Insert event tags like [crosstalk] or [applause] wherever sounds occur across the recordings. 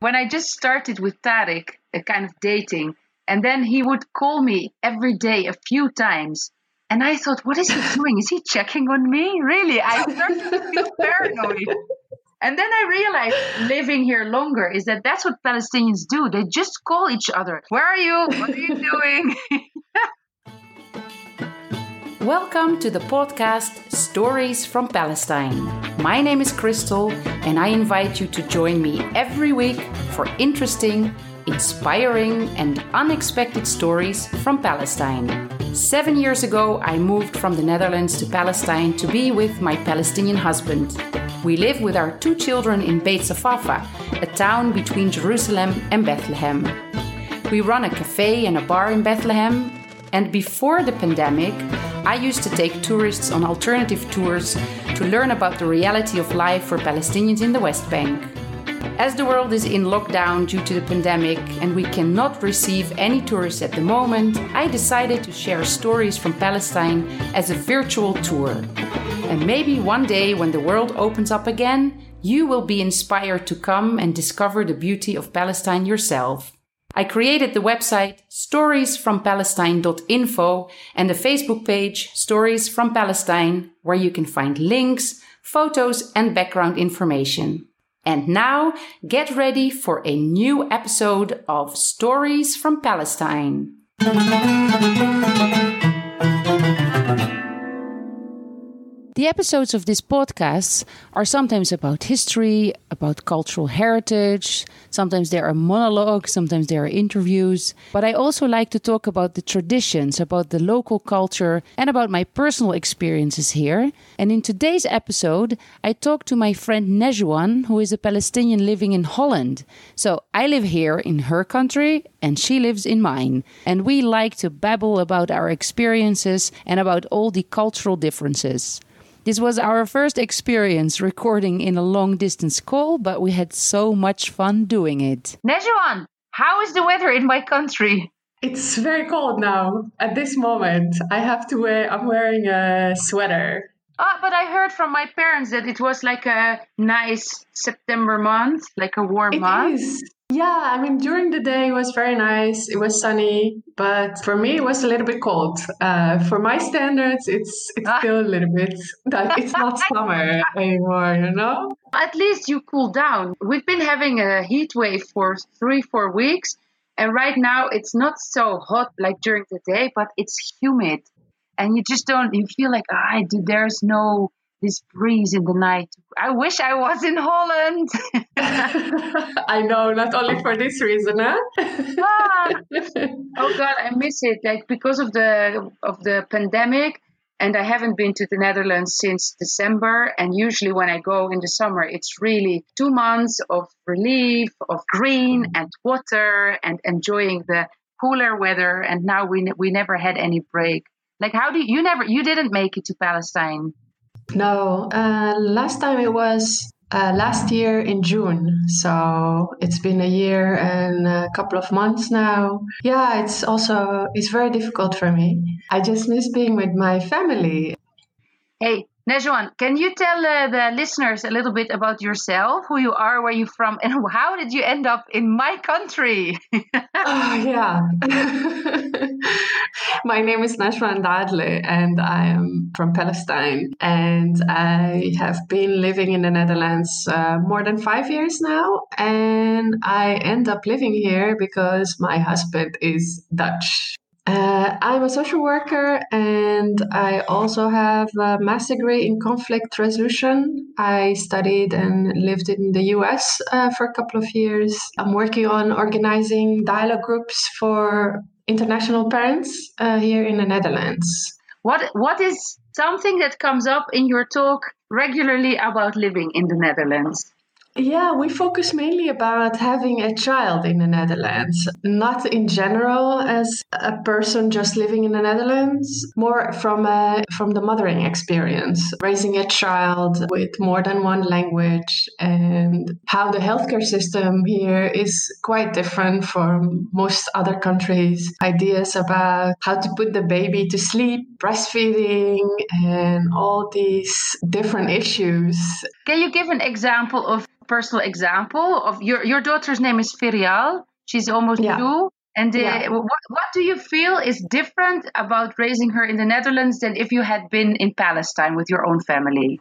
when I just started with Tarek, a kind of dating, and then he would call me every day a few times. And I thought, what is he [laughs] doing? Is he checking on me? Really? I started to feel [laughs] paranoid. And then I realized living here longer is that that's what Palestinians do. They just call each other. Where are you? What are you doing? [laughs] Welcome to the podcast Stories from Palestine. My name is Crystal, and I invite you to join me every week for interesting, inspiring, and unexpected stories from Palestine. Seven years ago, I moved from the Netherlands to Palestine to be with my Palestinian husband. We live with our two children in Beit Safafa, a town between Jerusalem and Bethlehem. We run a cafe and a bar in Bethlehem, and before the pandemic, I used to take tourists on alternative tours to learn about the reality of life for Palestinians in the West Bank. As the world is in lockdown due to the pandemic and we cannot receive any tourists at the moment, I decided to share stories from Palestine as a virtual tour. And maybe one day when the world opens up again, you will be inspired to come and discover the beauty of Palestine yourself. I created the website storiesfrompalestine.info and the Facebook page Stories from Palestine, where you can find links, photos, and background information. And now get ready for a new episode of Stories from Palestine. The episodes of this podcast are sometimes about history, about cultural heritage, sometimes there are monologues, sometimes there are interviews. But I also like to talk about the traditions, about the local culture, and about my personal experiences here. And in today's episode, I talk to my friend Nejwan, who is a Palestinian living in Holland. So I live here in her country, and she lives in mine. And we like to babble about our experiences and about all the cultural differences. This was our first experience recording in a long distance call, but we had so much fun doing it. Nejwan, how is the weather in my country? It's very cold now. At this moment, I have to wear, I'm wearing a sweater. Ah, but I heard from my parents that it was like a nice September month, like a warm It month. is. Yeah, I mean, during the day it was very nice. It was sunny, but for me it was a little bit cold. Uh, for my standards, it's it's Ah. still a little bit. That it's not [laughs] summer anymore, you know. At least you cool down. We've been having a heat wave for three, four weeks, and right now it's not so hot like during the day, but it's humid, and you just don't. You feel like ah, there's no this breeze in the night. I wish I was in Holland. [laughs] I know, not only for this reason, huh? Ah. oh God, I miss it. Like because of the of the pandemic, and I haven't been to the Netherlands since December. And usually when I go in the summer, it's really two months of relief, of green and water, and enjoying the cooler weather. And now we we never had any break. Like how do you, you never you didn't make it to Palestine? No, uh, last time it was uh, last year in June. So it's been a year and a couple of months now. Yeah, it's also it's very difficult for me. I just miss being with my family. Hey, Nejwan, can you tell uh, the listeners a little bit about yourself, who you are, where you're from, and [laughs] how did you end up in my country? Oh, [laughs] yeah. [laughs] My name is Najwan Dadle, and I am from Palestine. And I have been living in the Netherlands uh, more than five years now. And I end up living here because my husband is Dutch. Uh, I'm a social worker and I also have a master's degree in conflict resolution. I studied and lived in the US uh, for a couple of years. I'm working on organizing dialogue groups for international parents uh, here in the Netherlands. What what is something that comes up in your talk regularly about living in the Netherlands? Yeah, we focus mainly about having a child in the Netherlands, not in general as a person just living in the Netherlands, more from a, from the mothering experience, raising a child with more than one language and how the healthcare system here is quite different from most other countries. Ideas about how to put the baby to sleep, breastfeeding and all these different issues Can you give an example of personal example of your your daughter's name is Ferial. She's almost Yeah. two. And uh, Yeah. what, what do you feel is different about raising her in the Netherlands than if you had been in Palestine with your own family?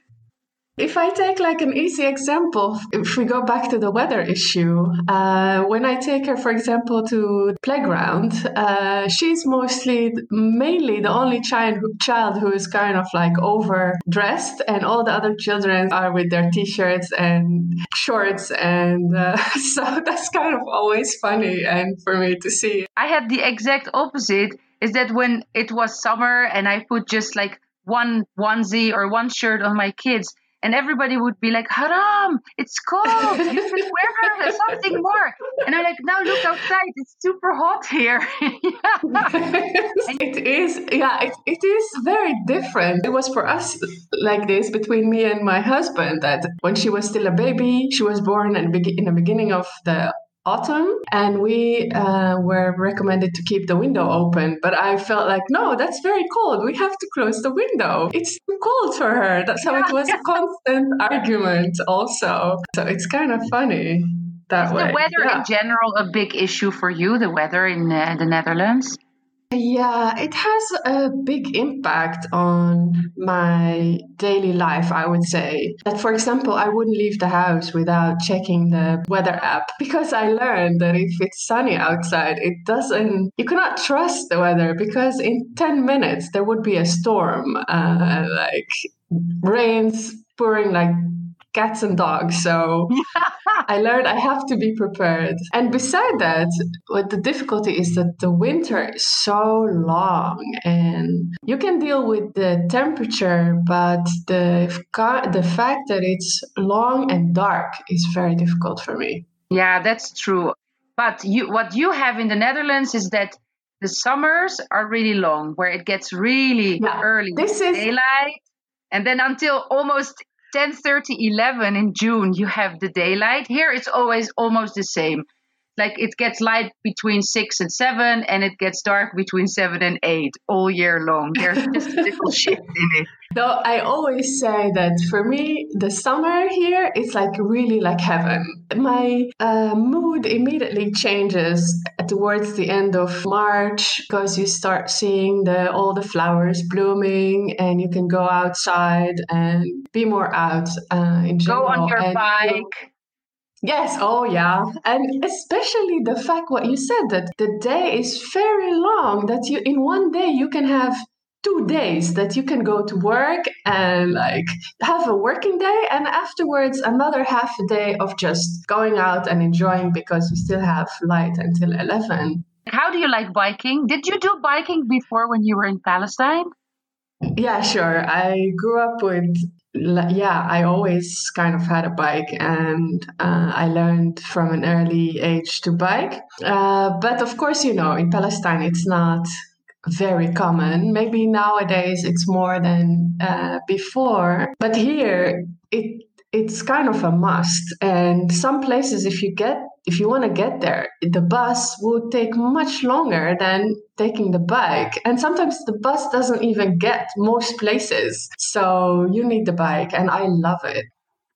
If I take like an easy example, if we go back to the weather issue, uh, when I take her, for example, to playground, uh, she's mostly, mainly the only child child who is kind of like overdressed, and all the other children are with their t-shirts and shorts, and uh, [laughs] so that's kind of always funny and for me to see. I had the exact opposite. Is that when it was summer and I put just like one onesie or one shirt on my kids, and everybody would be like, "Haram, it's cold. You should wear something more." And I'm like, "Now look outside. It's super hot here." [laughs] it is yeah it, it is very different it was for us like this between me and my husband that when she was still a baby she was born in the, in the beginning of the autumn and we uh, were recommended to keep the window open but i felt like no that's very cold we have to close the window it's too cold for her That- so it was a constant argument also so it's kind of funny that Is way the weather Yeah. in general a big issue for you? The weather in uh, the Netherlands? Yeah, it has a big impact on my daily life, I would say. That, for example, I wouldn't leave the house without checking the weather app because I learned that if it's sunny outside, it doesn't, you cannot trust the weather because in 10 minutes there would be a storm, uh, like rains pouring like cats and dogs. So [laughs] I learned I have to be prepared. And beside that, what the difficulty is that the winter is so long and you can deal with the temperature, but the the fact that it's long and dark is very difficult for me. Yeah, that's true. But you, what you have in the Netherlands is that the summers are really long, where it gets really Yeah, early this is- daylight, and then until almost 10, 11 in June, you have the daylight. Here, it's always almost the same. Like it gets light between six and seven, and it gets dark between seven and eight all year long. There's [laughs] just a little shift in it. Though I always say that for me, the summer here is like really like heaven. My uh, mood immediately changes towards the end of March because you start seeing the all the flowers blooming, and you can go outside and be more out uh, in general. Go on your and bike. Yes, oh yeah. And especially the fact what you said that the day is very long that you in one day you can have two days that you can go to work and like have a working day and afterwards another half a day of just going out and enjoying because you still have light until 11. How do you like biking? Did you do biking before when you were in Palestine? Yeah, sure. I grew up with, yeah, I always kind of had a bike and uh, I learned from an early age to bike. Uh, but of course, you know, in Palestine, it's not very common. Maybe nowadays it's more than uh, before. But here, it it's kind of a must. And some places, if you get if you want to get there, the bus will take much longer than taking the bike. And sometimes the bus doesn't even get most places. So you need the bike, and I love it.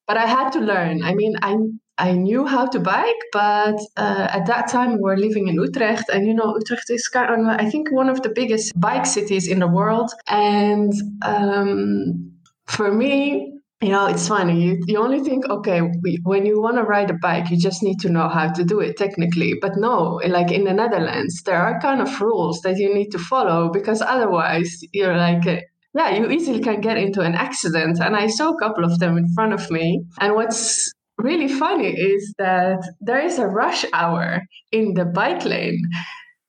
But I had to learn. I mean, I I knew how to bike, but uh, at that time we were living in Utrecht, and you know Utrecht is kind of, I think one of the biggest bike cities in the world. And um, for me, you know, it's funny. You, you only think, okay, we, when you want to ride a bike, you just need to know how to do it technically. But no, like in the Netherlands, there are kind of rules that you need to follow because otherwise you're like, uh, yeah, you easily can get into an accident. And I saw a couple of them in front of me. And what's really funny is that there is a rush hour in the bike lane.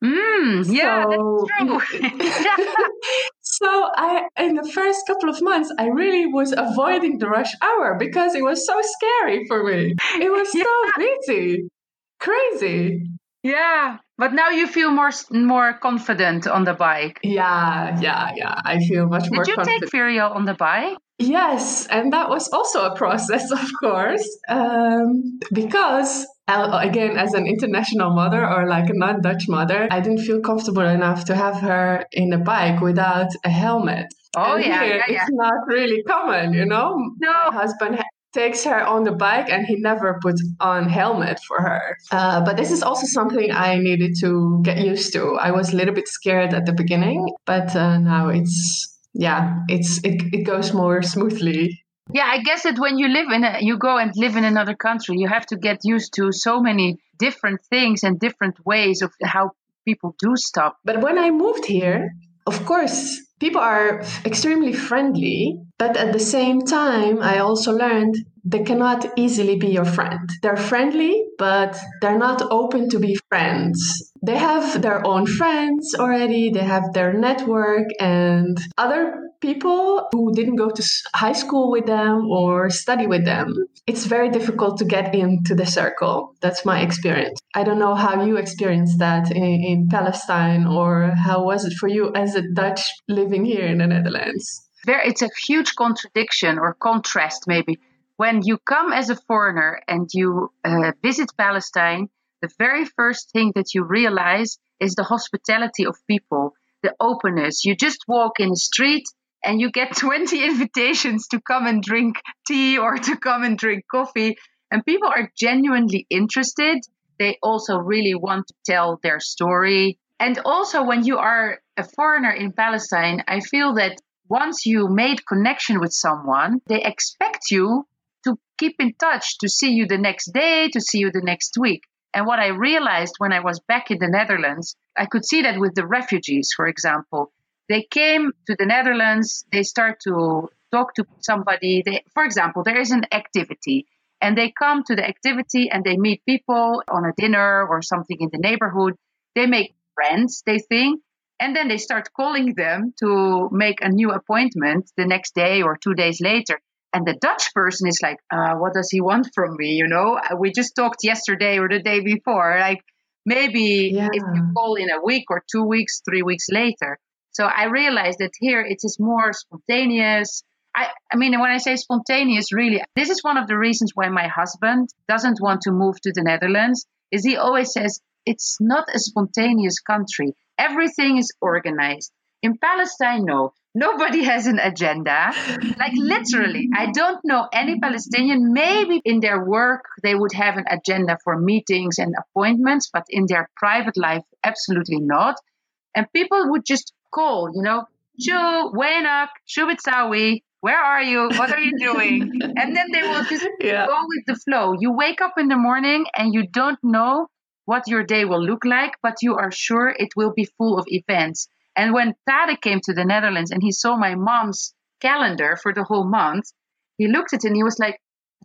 Mm, yeah, So- that's true. [laughs] [laughs] [laughs] So I, in the first couple of months, I really was avoiding the rush hour because it was so scary for me. It was [laughs] so busy, crazy. yeah, but now you feel more more confident on the bike. Yeah, yeah, yeah. I feel much more Did you confident. take Ferial on the bike? Yes, and that was also a process, [laughs] of course, um, because again, as an international mother or like a non-Dutch mother, I didn't feel comfortable enough to have her in a bike without a helmet. Oh And yeah, here, yeah, yeah. it's not really common, you know. No. My husband takes her on the bike and he never put on helmet for her. Uh, but this is also something I needed to get used to. I was a little bit scared at the beginning, but uh, now it's yeah, it's it, it goes more smoothly. Yeah, I guess that when you live in a, you go and live in another country, you have to get used to so many different things and different ways of how people do stuff. But when I moved here, of course, people are extremely friendly, but at the same time, I also learned they cannot easily be your friend. They're friendly, but they're not open to be friends. They have their own friends already, they have their network, and other people who didn't go to high school with them or study with them, it's very difficult to get into the circle. That's my experience. I don't know how you experienced that in, in Palestine or how was it for you as a Dutch living here in the Netherlands? There, it's a huge contradiction or contrast, maybe. When you come as a foreigner and you uh, visit Palestine, the very first thing that you realize is the hospitality of people, the openness. You just walk in the street and you get [laughs] 20 invitations to come and drink tea or to come and drink coffee. And people are genuinely interested. They also really want to tell their story. And also, when you are a foreigner in Palestine, I feel that once you made connection with someone, they expect you to keep in touch, to see you the next day, to see you the next week. And what I realized when I was back in the Netherlands, I could see that with the refugees, for example. They came to the Netherlands, they start to talk to somebody. They, for example, there is an activity, and they come to the activity and they meet people on a dinner or something in the neighborhood. They make friends, they think, and then they start calling them to make a new appointment the next day or two days later. And the Dutch person is like, uh, what does he want from me? You know, we just talked yesterday or the day before. Like maybe yeah. if you call in a week or two weeks, three weeks later. So I realized that here it is more spontaneous. I, I mean, when I say spontaneous, really, this is one of the reasons why my husband doesn't want to move to the Netherlands. Is he always says it's not a spontaneous country. Everything is organized. In Palestine, no. Nobody [laughs] has an agenda. Like literally, I don't know any Palestinian. Maybe in their work they would have an agenda for meetings and appointments, but in their private life, absolutely not. And people would just call, you know, Shu, Wenak, Shubitsawi, where are you? What are you doing? and then they will just [laughs] yeah. go with the flow. You wake up in the morning and you don't know what your day will look like, but you are sure it will be full of events. And when Tade came to the Netherlands and he saw my mom's calendar for the whole month, he looked at it and he was like,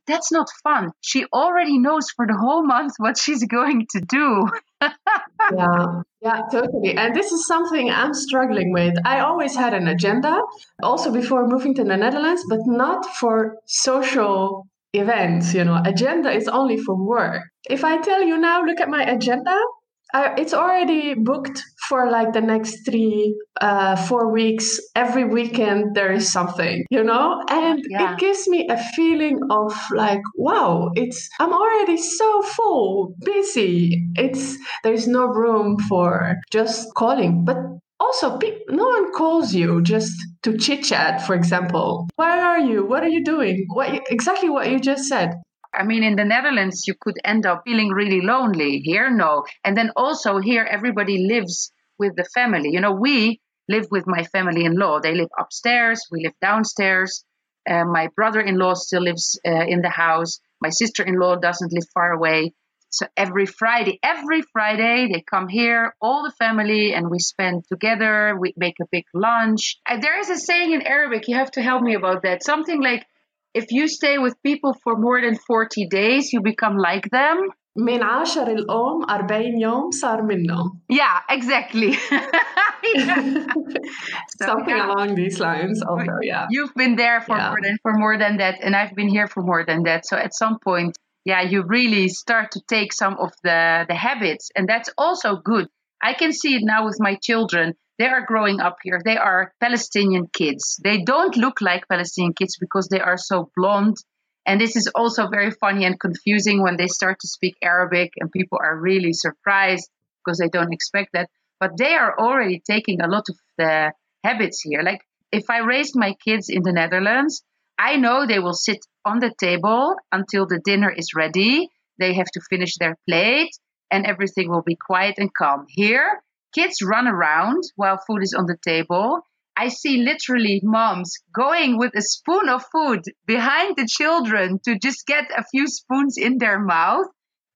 that's not fun. She already knows for the whole month what she's going to do. [laughs] yeah, yeah, totally. And this is something I'm struggling with. I always had an agenda, also before moving to the Netherlands, but not for social events. You know, agenda is only for work. If I tell you now, look at my agenda, uh, it's already booked for like the next three, uh, four weeks. Every weekend there is something, you know, and yeah. it gives me a feeling of like, wow, it's I'm already so full, busy. It's there's no room for just calling, but also no one calls you just to chit chat. For example, where are you? What are you doing? What exactly what you just said? I mean, in the Netherlands, you could end up feeling really lonely. Here, no. And then also, here, everybody lives with the family. You know, we live with my family in law. They live upstairs, we live downstairs. Uh, my brother in law still lives uh, in the house. My sister in law doesn't live far away. So every Friday, every Friday, they come here, all the family, and we spend together. We make a big lunch. Uh, there is a saying in Arabic, you have to help me about that. Something like, if you stay with people for more than 40 days, you become like them. من عاشر الأم 40 يوم صار منه. Yeah, exactly. so, [laughs] Something yeah. along these lines also, yeah. You've been there for yeah. more than for more than that and I've been here for more than that. So at some point, yeah, you really start to take some of the the habits and that's also good. I can see it now with my children they are growing up here. They are Palestinian kids. They don't look like Palestinian kids because they are so blonde. And this is also very funny and confusing when they start to speak Arabic and people are really surprised because they don't expect that. But they are already taking a lot of the habits here. Like if I raised my kids in the Netherlands, I know they will sit on the table until the dinner is ready. They have to finish their plate and everything will be quiet and calm. Here, kids run around while food is on the table. I see literally moms going with a spoon of food behind the children to just get a few spoons in their mouth.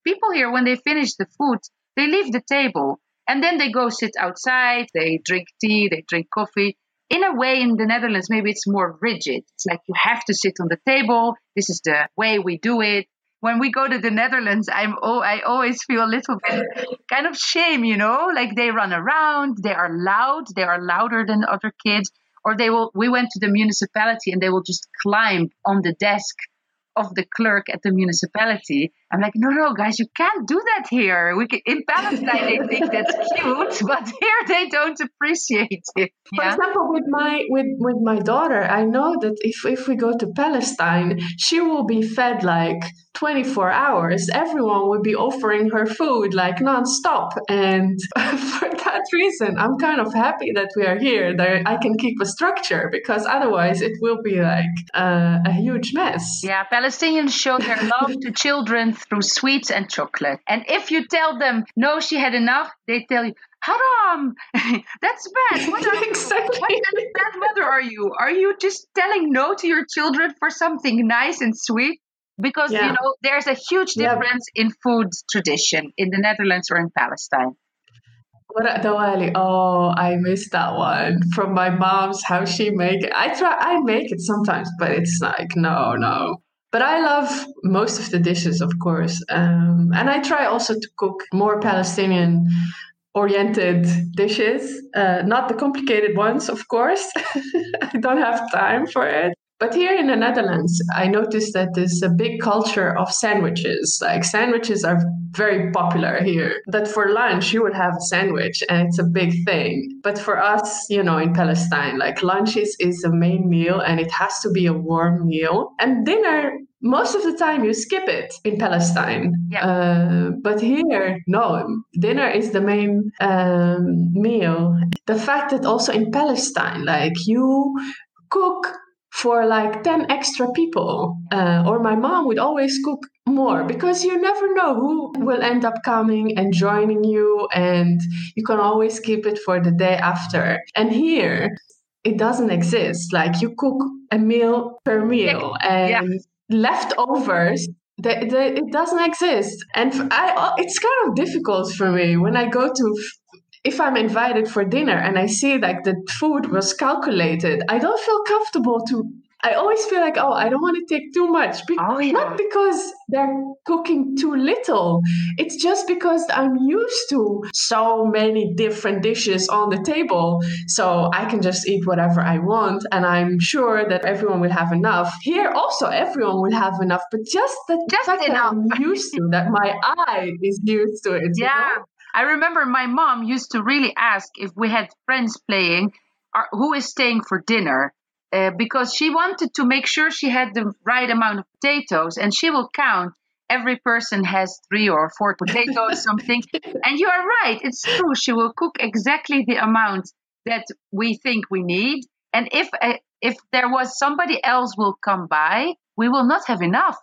People here, when they finish the food, they leave the table and then they go sit outside, they drink tea, they drink coffee. In a way, in the Netherlands, maybe it's more rigid. It's like you have to sit on the table. This is the way we do it when we go to the Netherlands, I'm oh, I always feel a little bit kind of shame, you know, like they run around, they are loud, they are louder than other kids, or they will. We went to the municipality and they will just climb on the desk of the clerk at the municipality. I'm like, no, no, guys, you can't do that here. We can, in Palestine they think that's cute, [laughs] but here they don't appreciate it. For example, with my with with my daughter, I know that if if we go to Palestine, she will be fed like 24 hours. Everyone would be offering her food like nonstop, and [laughs] for that reason, I'm kind of happy that we are here. That I can keep a structure because otherwise it will be like uh, a huge mess. Yeah, Palestinians show their [laughs] love to children through sweets and chocolate. And if you tell them, no, she had enough, they tell you, haram, [laughs] that's bad. What, are exactly. what kind of bad mother are you? Are you just telling no to your children for something nice and sweet? Because, yeah. you know, there's a huge difference in food tradition in the Netherlands or in Palestine. What Dawali? Oh, I missed that one from my mom's. How she make it? I try. I make it sometimes, but it's like no, no. But I love most of the dishes, of course. Um, and I try also to cook more Palestinian oriented dishes, uh, not the complicated ones, of course. [laughs] I don't have time for it. But here in the Netherlands, I noticed that there's a big culture of sandwiches. Like sandwiches are very popular here. That for lunch you would have a sandwich and it's a big thing. But for us, you know, in Palestine, like lunch is, is a main meal and it has to be a warm meal. And dinner most of the time you skip it in Palestine. Yeah. Uh, but here, no, dinner is the main um, meal. The fact that also in Palestine, like you cook for like 10 extra people. Uh, or my mom would always cook more because you never know who will end up coming and joining you, and you can always keep it for the day after. And here, it doesn't exist. Like you cook a meal per meal, and yeah. leftovers the, the, it doesn't exist and I, it's kind of difficult for me when i go to if I'm invited for dinner and I see like the food was calculated, I don't feel comfortable to. I always feel like, oh, I don't want to take too much. Be- oh, yeah. Not because they're cooking too little. It's just because I'm used to so many different dishes on the table. So I can just eat whatever I want. And I'm sure that everyone will have enough. Here also, everyone will have enough. But just the just fact enough. that I'm used to, that my eye is used to it. Yeah. You know? I remember my mom used to really ask if we had friends playing, or who is staying for dinner, uh, because she wanted to make sure she had the right amount of potatoes, and she will count. Every person has three or four [laughs] potatoes, something. And you are right; it's true. She will cook exactly the amount that we think we need. And if uh, if there was somebody else will come by, we will not have enough.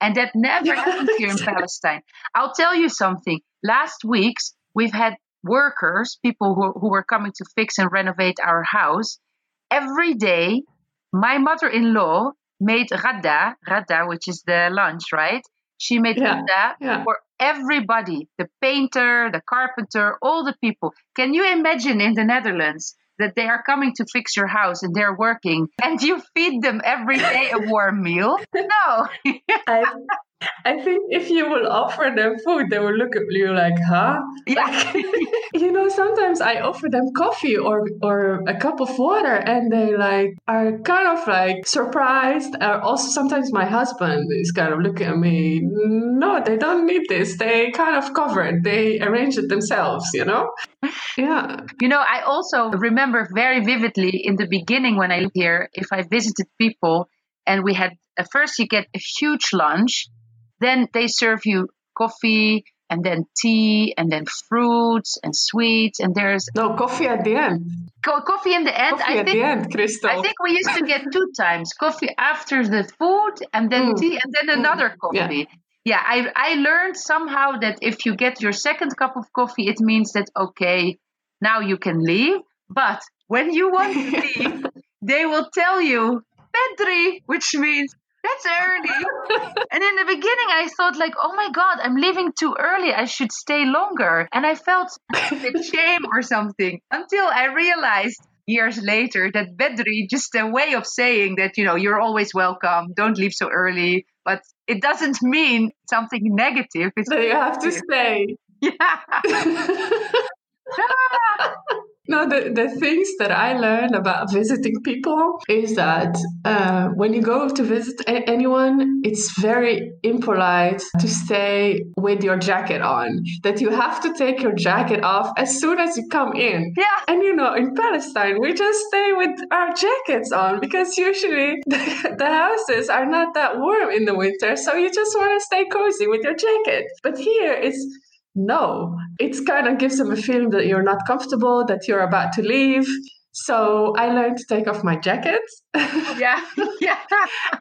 And that never [laughs] happens here in Palestine. I'll tell you something last weeks we've had workers, people who, who were coming to fix and renovate our house. Every day, my mother-in-law made radda, radda, which is the lunch, right? She made yeah, radda yeah. for everybody, the painter, the carpenter, all the people. Can you imagine in the Netherlands that they are coming to fix your house and they're working and you feed them every day a warm meal? [laughs] No. I, [laughs] I think if you will offer them food, they will look at you like, huh? Yeah. [laughs] you know, sometimes I offer them coffee or or a cup of water and they like are kind of like surprised. Or also sometimes my husband is kind of looking at me, no, they don't need this. They kind of cover it. They arrange it themselves, you know? Yeah. You know, I also remember very vividly in the beginning when I lived here, if I visited people and we had at first you get a huge lunch then they serve you coffee and then tea and then fruits and sweets. And there's no coffee at the end. Co- coffee in the end coffee i at think the end crystal. I think we used to get two [laughs] times coffee after the food and then Mm. tea and then another Yeah. coffee. Yeah, I, I learned somehow that if you get your second cup of coffee it means that okay now you can leave. But when you want to [laughs] leave they will tell you Badri, which means that's early. [laughs] and in the beginning, I thought like, oh my god, I'm leaving too early. I should stay longer. And I felt [laughs] a bit shame or something until I realized years later that Bedri just a way of saying that you know you're always welcome. Don't leave so early. But it doesn't mean something negative. It's so you have to stay [laughs] yeah. Ah! No, the, the things that I learned about visiting people is that uh, when you go to visit a- anyone, it's very impolite to stay with your jacket on. That you have to take your jacket off as soon as you come in. yeah. And you know, in Palestine, we just stay with our jackets on because usually [laughs] the, the houses are not that warm in the winter. So you just want to stay cozy with your jacket. But here it's no, it kind of gives them a feeling that you're not comfortable, that you're about to leave. So I learned to take off my jacket Yeah. [laughs] Yeah.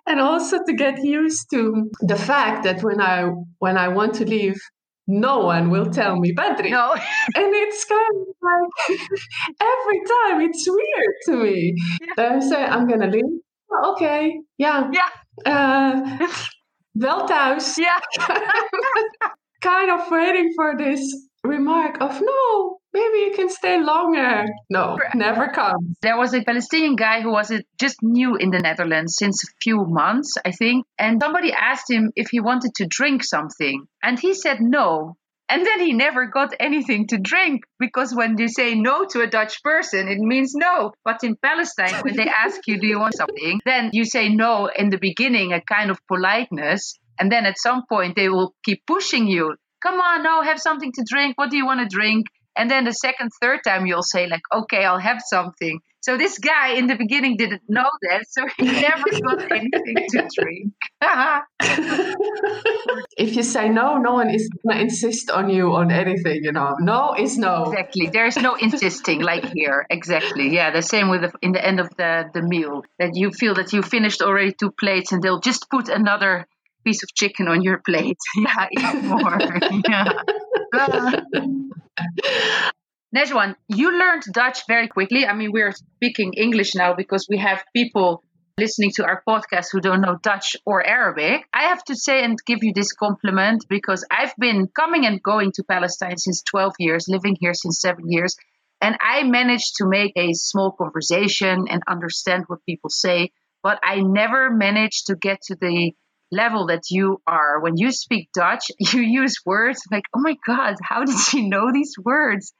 and also to get used to the fact that when I when I want to leave, no one will tell me Badri. No. [laughs] And it's kind of like [laughs] every time it's weird to me. I say I'm gonna leave. "Oh, okay, yeah. Yeah. Uh, wel thuis. Yeah. Kind of waiting for this remark of no, maybe you can stay longer. No, never comes. There was a Palestinian guy who was just new in the Netherlands since a few months, I think. And somebody asked him if he wanted to drink something. And he said no. And then he never got anything to drink because when you say no to a Dutch person, it means no. But in Palestine, when they [laughs] ask you, do you want something? Then you say no in the beginning, a kind of politeness. And then at some point, they will keep pushing you. Come on, no, have something to drink. What do you want to drink? And then the second, third time, you'll say, like, okay, I'll have something. So this guy in the beginning didn't know that. So he [laughs] never got anything to drink. [laughs] if you say no, no one is gonna insist on you on anything, you know. No is no. exactly. There's no insisting like here. Exactly. Yeah. The same with the, in the end of the, the meal that you feel that you finished already two plates and they'll just put another piece of chicken on your plate. [laughs] yeah. Eat more. [laughs] yeah. [laughs] Next one, you learned Dutch very quickly. I mean, we're speaking English now because we have people listening to our podcast who don't know Dutch or Arabic. I have to say and give you this compliment because I've been coming and going to Palestine since 12 years, living here since seven years, and I managed to make a small conversation and understand what people say, but I never managed to get to the level that you are. When you speak Dutch, [laughs] you use words like, oh my God, how did she know these words?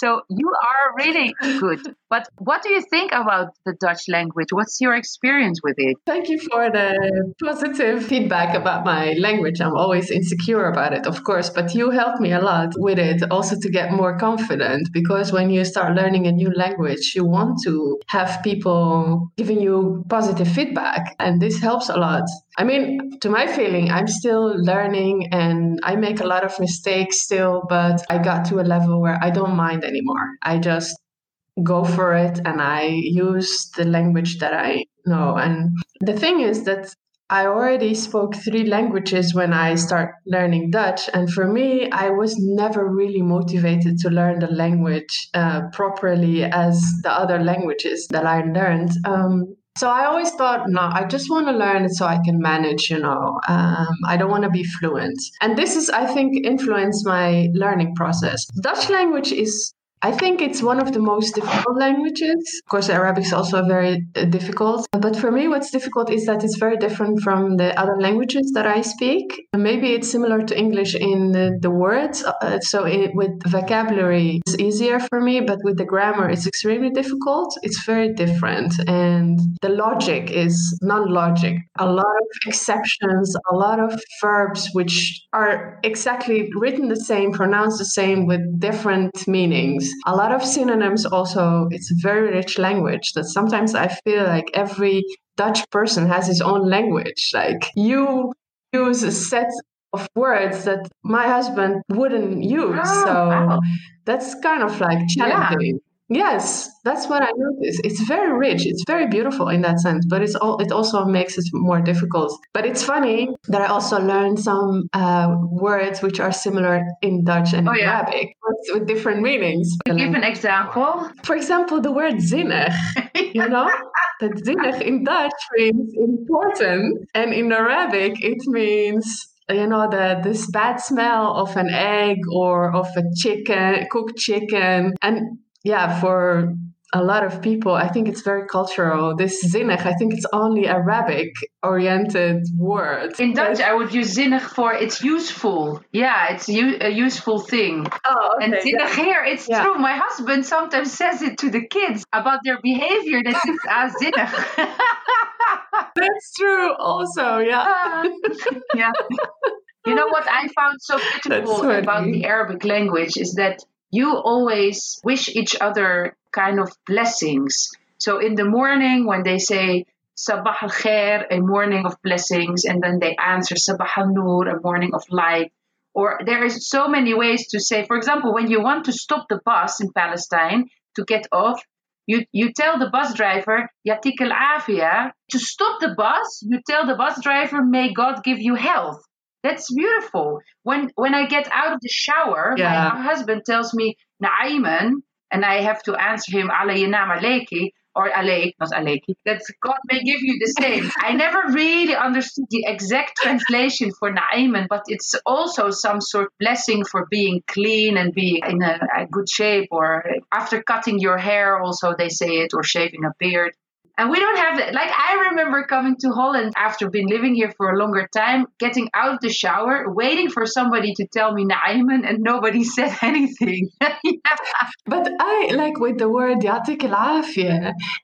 So you are really good. But what do you think about the Dutch language? What's your experience with it? Thank you for the positive feedback about my language. I'm always insecure about it, of course, but you helped me a lot with it also to get more confident because when you start learning a new language, you want to have people giving you positive feedback, and this helps a lot. I mean, to my feeling, I'm still learning and I make a lot of mistakes still, but I got to a level where I don't mind anymore. I just go for it and I use the language that I know. And the thing is that I already spoke three languages when I start learning Dutch, and for me, I was never really motivated to learn the language uh, properly as the other languages that I learned. Um, so I always thought, no, I just want to learn it so I can manage, you know. Um, I don't want to be fluent. And this is, I think, influenced my learning process. Dutch language is I think it's one of the most difficult languages. Of course, Arabic is also very uh, difficult. But for me, what's difficult is that it's very different from the other languages that I speak. Maybe it's similar to English in the, the words. Uh, so it, with vocabulary, it's easier for me, but with the grammar, it's extremely difficult. It's very different. And the logic is non logic. A lot of exceptions, a lot of verbs which are exactly written the same, pronounced the same with different meanings a lot of synonyms also it's a very rich language that sometimes i feel like every dutch person has his own language like you use a set of words that my husband wouldn't use. Oh, so wow. that's kind of like challenging. Yes, that's what I noticed. It's very rich. It's very beautiful in that sense, but it's all. It also makes it more difficult. But it's funny that I also learned some uh, words which are similar in Dutch and Oh, yeah. Arabic, but with different meanings. Give an example. For example, the word zinnig. You know, [laughs] that zinnig in Dutch means important, and in Arabic it means you know the this bad smell of an egg or of a chicken, cooked chicken, and yeah, for a lot of people, I think it's very cultural. This zinnig, I think it's only Arabic oriented word. In Dutch, I would use zinnig for it's useful. Yeah, it's u- a useful thing. oh, And okay, zinnig yeah. here, it's Yeah. true. My husband sometimes says it to the kids about their behavior. That it's ah, zinnig. [laughs] That's true. Also, yeah. Ah, [laughs] yeah. You know what I found so beautiful about the Arabic language is that you always wish each other kind of blessings. So in the morning when they say Sabah al khair, a morning of blessings, and then they answer Sabah al nur, a morning of light. Or there is so many ways to say, for example, when you want to stop the bus in Palestine to get off, you, you tell the bus driver, Yatik al afia. To stop the bus, you tell the bus driver, may God give you health. That's beautiful. When when I get out of the shower, Yeah. my husband tells me Na'iman, and I have to answer him Alayinam Aleki or Aleik, not Aleki. That God may give you the same. [laughs] I never really understood the exact translation for Na'iman, but it's also some sort of blessing for being clean and being in a, a good shape, or after cutting your hair, also they say it, or shaving a beard. And we don't have that. Like, I remember coming to Holland after being living here for a longer time, getting out of the shower, waiting for somebody to tell me Naiman, and nobody [laughs] said anything. [laughs] yeah. But I like with the word yatik al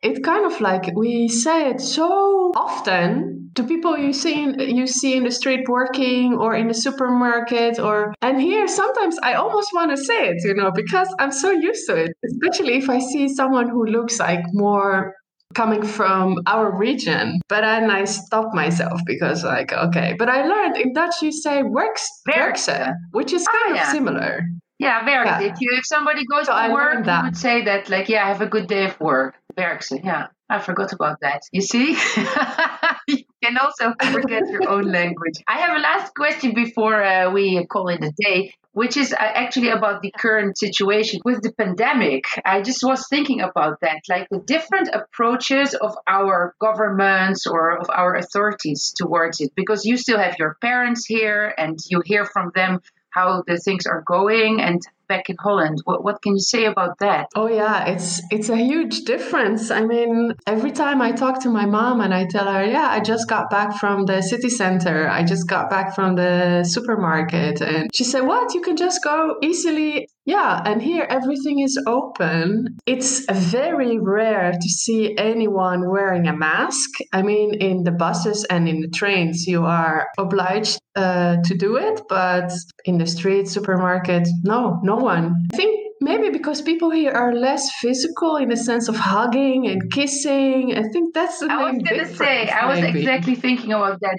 it kind of like we say it so often to people you see in, you see in the street working or in the supermarket or and here sometimes I almost want to say it, you know, because I'm so used to it, especially if I see someone who looks like more coming from our region. But then I stopped myself because like okay, but I learned in Dutch you say works Werkse. werkse, which is Oh, kind of similar. Yeah, werk. Yeah. If you if somebody goes So I to work, learned that. you would say that like, yeah, have a good day of work. Werkse. Yeah, I forgot about that. You see, [laughs] you can also forget your own language. I have a last question before uh, we call it a day. Which is uh, actually about the current situation with the pandemic. I just was thinking about that, like the different approaches of our governments or of our authorities towards it. Because you still have your parents here and you hear from them how the things are going and back in Holland. What, what can you say about that? Oh yeah, it's it's a huge difference. I mean, every time I talk to my mom and I tell her, "Yeah, I just got back from the city center. I just got back from the supermarket." And she said, "What? You can just go easily?" Yeah, and here everything is open. It's very rare to see anyone wearing a mask. I mean, in the buses and in the trains, you are obliged uh, to do it, but in the street, supermarket, no, no one. I think maybe because people here are less physical in the sense of hugging and kissing. I think that's the I was going to say, I was maybe. exactly thinking about that.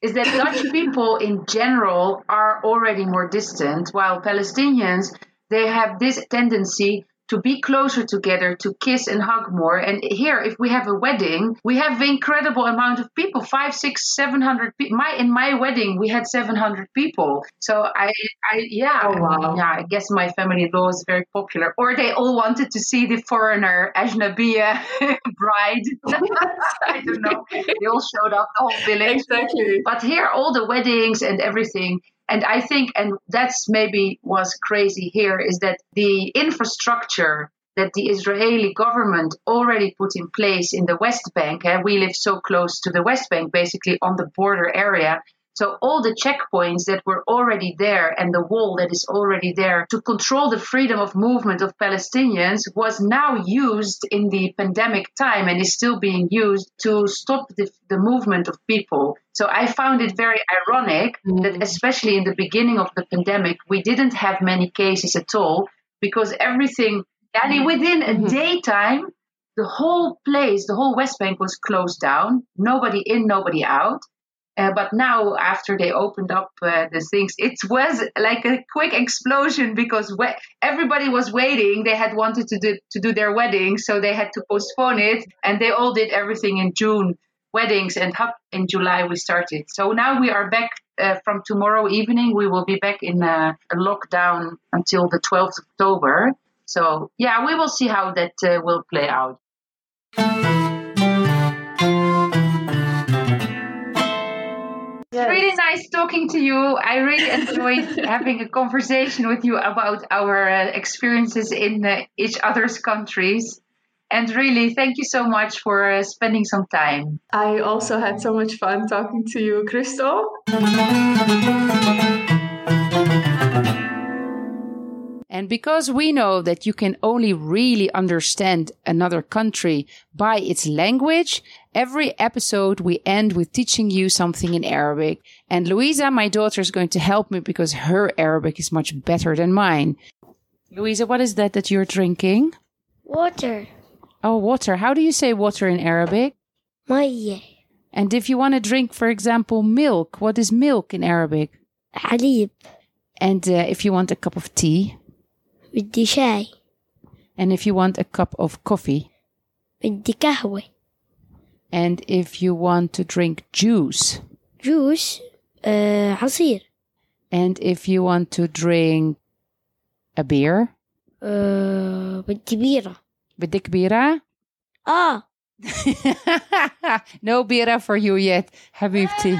Is that Dutch [laughs] people in general are already more distant, while Palestinians they have this tendency to be closer together, to kiss and hug more. And here, if we have a wedding, we have an incredible amount of people five, six, seven hundred people. My in my wedding, we had seven hundred people. So I, I yeah, Oh, wow. yeah. I guess my family-in-law is very popular, or they all wanted to see the foreigner Ajnabiya [laughs] bride. [laughs] I don't know. They all showed up, the whole village. Exactly. But here, all the weddings and everything, and I think, and that's maybe was crazy here, is that the infrastructure that the Israeli government already put in place in the West Bank, and we live so close to the West Bank, basically on the border area. So all the checkpoints that were already there and the wall that is already there to control the freedom of movement of Palestinians was now used in the pandemic time and is still being used to stop the, the movement of people. So I found it very ironic mm-hmm. that especially in the beginning of the pandemic, we didn't have many cases at all because everything, yani mm-hmm. within a mm-hmm. daytime, the whole place, the whole West Bank was closed down, nobody in, nobody out. Uh, but now, after they opened up uh, the things, it was like a quick explosion because we- everybody was waiting. They had wanted to do to do their wedding, so they had to postpone it, and they all did everything in June weddings, and up in July we started. So now we are back uh, from tomorrow evening. We will be back in uh, a lockdown until the 12th of October. So yeah, we will see how that uh, will play out. It's really nice talking to you. I really [laughs] enjoyed having a conversation with you about our uh, experiences in uh, each other's countries. And really, thank you so much for uh, spending some time. I also had so much fun talking to you, Crystal. And because we know that you can only really understand another country by its language, every episode we end with teaching you something in Arabic. And Louisa, my daughter, is going to help me because her Arabic is much better than mine. Louisa, what is that that you're drinking? Water. Oh, water. How do you say water in Arabic? Maye. And if you want to drink, for example, milk, what is milk in Arabic? Halib. And uh, if you want a cup of tea? بدي شاي. and if you want a cup of coffee, بدي قهوة. and if you want to drink juice, جوس. آه عصير. and if you want to drink a beer, آه بدي بيرة. بدك بيرة? آه. no بيرة for you yet, حبيبتي.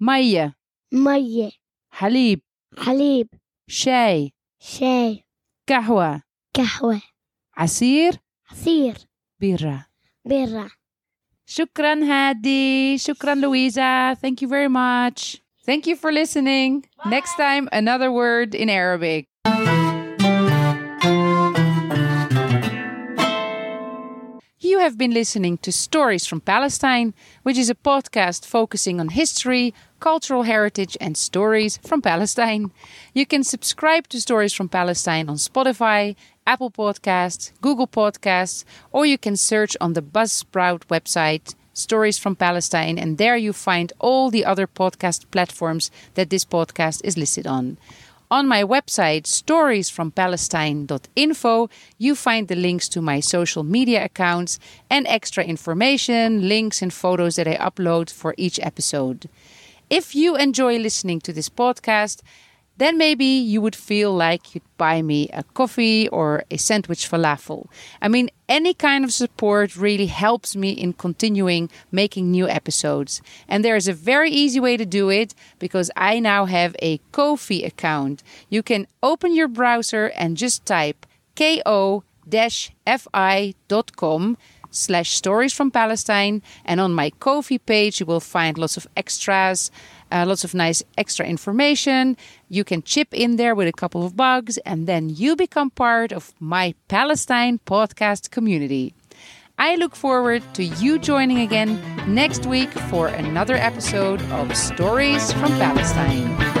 مية, مية. حليب, حليب. شاي, شاي. قهوة, قهوة. عصير, عصير. بيرة. بيرة. شكرا هادي, شكرا Louisa. Thank you very much. Thank you for listening. Next time, another word in Arabic. You have been listening to Stories from Palestine, which is a podcast focusing on history, cultural heritage, and stories from Palestine. You can subscribe to Stories from Palestine on Spotify, Apple Podcasts, Google Podcasts, or you can search on the Buzzsprout website Stories from Palestine, and there you find all the other podcast platforms that this podcast is listed on. On my website, storiesfrompalestine.info, you find the links to my social media accounts and extra information, links, and photos that I upload for each episode. If you enjoy listening to this podcast, then maybe you would feel like you'd buy me a coffee or a sandwich falafel. I mean, any kind of support really helps me in continuing making new episodes. And there is a very easy way to do it because I now have a Ko-fi account. You can open your browser and just type ko-fi.com slash stories from Palestine. And on my Ko-fi page, you will find lots of extras, uh, lots of nice extra information. You can chip in there with a couple of bugs, and then you become part of my Palestine podcast community. I look forward to you joining again next week for another episode of Stories from Palestine.